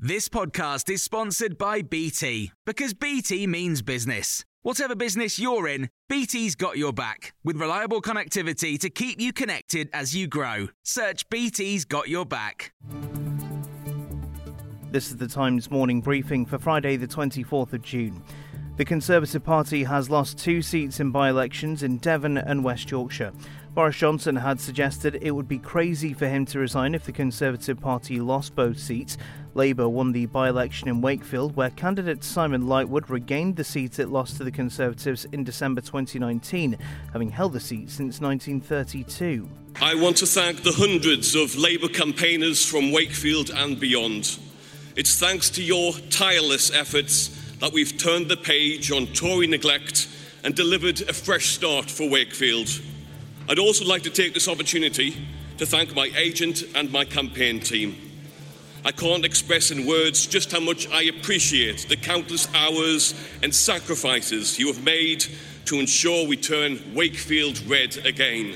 This podcast is sponsored by BT because BT means business. Whatever business you're in, BT's got your back with reliable connectivity to keep you connected as you grow. Search BT's got your back. This is the Times morning briefing for Friday, the 24th of June. The Conservative Party has lost two seats in by elections in Devon and West Yorkshire. Boris Johnson had suggested it would be crazy for him to resign if the Conservative Party lost both seats. Labour won the by election in Wakefield, where candidate Simon Lightwood regained the seat it lost to the Conservatives in December 2019, having held the seat since 1932. I want to thank the hundreds of Labour campaigners from Wakefield and beyond. It's thanks to your tireless efforts that we've turned the page on Tory neglect and delivered a fresh start for Wakefield. I'd also like to take this opportunity to thank my agent and my campaign team. I can't express in words just how much I appreciate the countless hours and sacrifices you have made to ensure we turn Wakefield red again.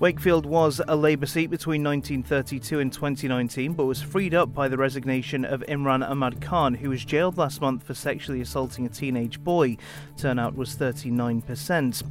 Wakefield was a Labour seat between 1932 and 2019, but was freed up by the resignation of Imran Ahmad Khan, who was jailed last month for sexually assaulting a teenage boy. Turnout was 39%.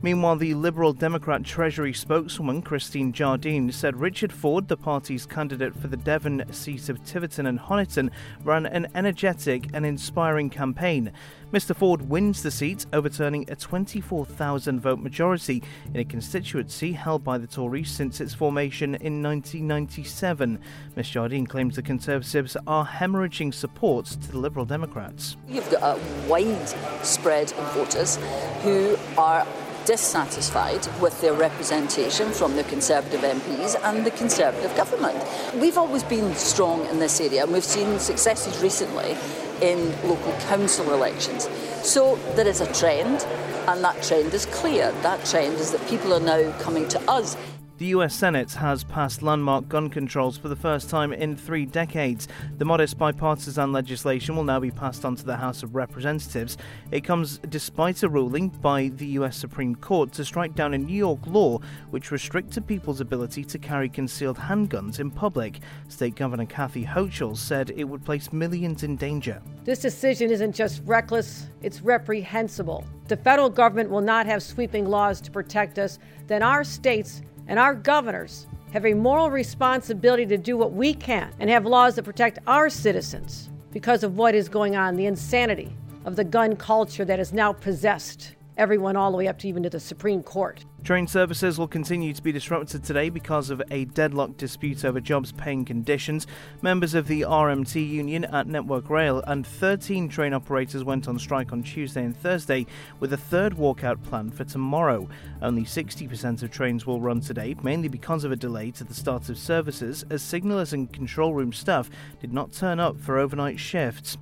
Meanwhile, the Liberal Democrat Treasury spokeswoman Christine Jardine said Richard Foord, the party's candidate for the Devon seat of Tiverton and Honiton, ran an energetic and inspiring campaign. Mr. Foord wins the seat, overturning a 24,000 vote majority in a constituency held by the Tories since its formation in 1997. Ms. Jardine claims the Conservatives are hemorrhaging support to the Liberal Democrats. You've got a wide spread of voters who are dissatisfied with their representation from the Conservative MPs and the Conservative government. We've always been strong in this area and we've seen successes recently in local council elections. So there is a trend, and that trend is clear. That trend is that people are now coming to us the US Senate has passed landmark gun controls for the first time in three decades. The modest bipartisan legislation will now be passed on to the House of Representatives. It comes despite a ruling by the US Supreme Court to strike down a New York law which restricted people's ability to carry concealed handguns in public. State Governor Kathy Hochul said it would place millions in danger. This decision isn't just reckless, it's reprehensible. the federal government will not have sweeping laws to protect us, then our states and our governors have a moral responsibility to do what we can and have laws that protect our citizens because of what is going on, the insanity of the gun culture that has now possessed everyone all the way up to even to the Supreme Court. Train services will continue to be disrupted today because of a deadlock dispute over jobs paying conditions. Members of the RMT union at Network Rail and 13 train operators went on strike on Tuesday and Thursday, with a third walkout planned for tomorrow. Only 60% of trains will run today, mainly because of a delay to the start of services, as signallers and control room staff did not turn up for overnight shifts.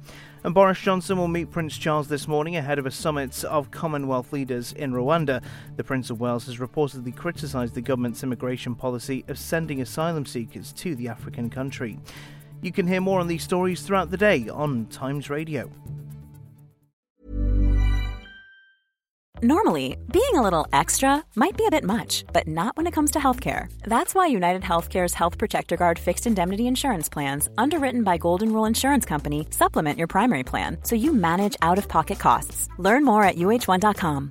And Boris Johnson will meet Prince Charles this morning ahead of a summit of Commonwealth leaders in Rwanda. The Prince of Wales has reportedly criticised the government's immigration policy of sending asylum seekers to the African country. You can hear more on these stories throughout the day on Times Radio. Normally, being a little extra might be a bit much, but not when it comes to healthcare. That's why United Healthcare's Health Protector Guard fixed indemnity insurance plans, underwritten by Golden Rule Insurance Company, supplement your primary plan so you manage out of pocket costs. Learn more at uh1.com.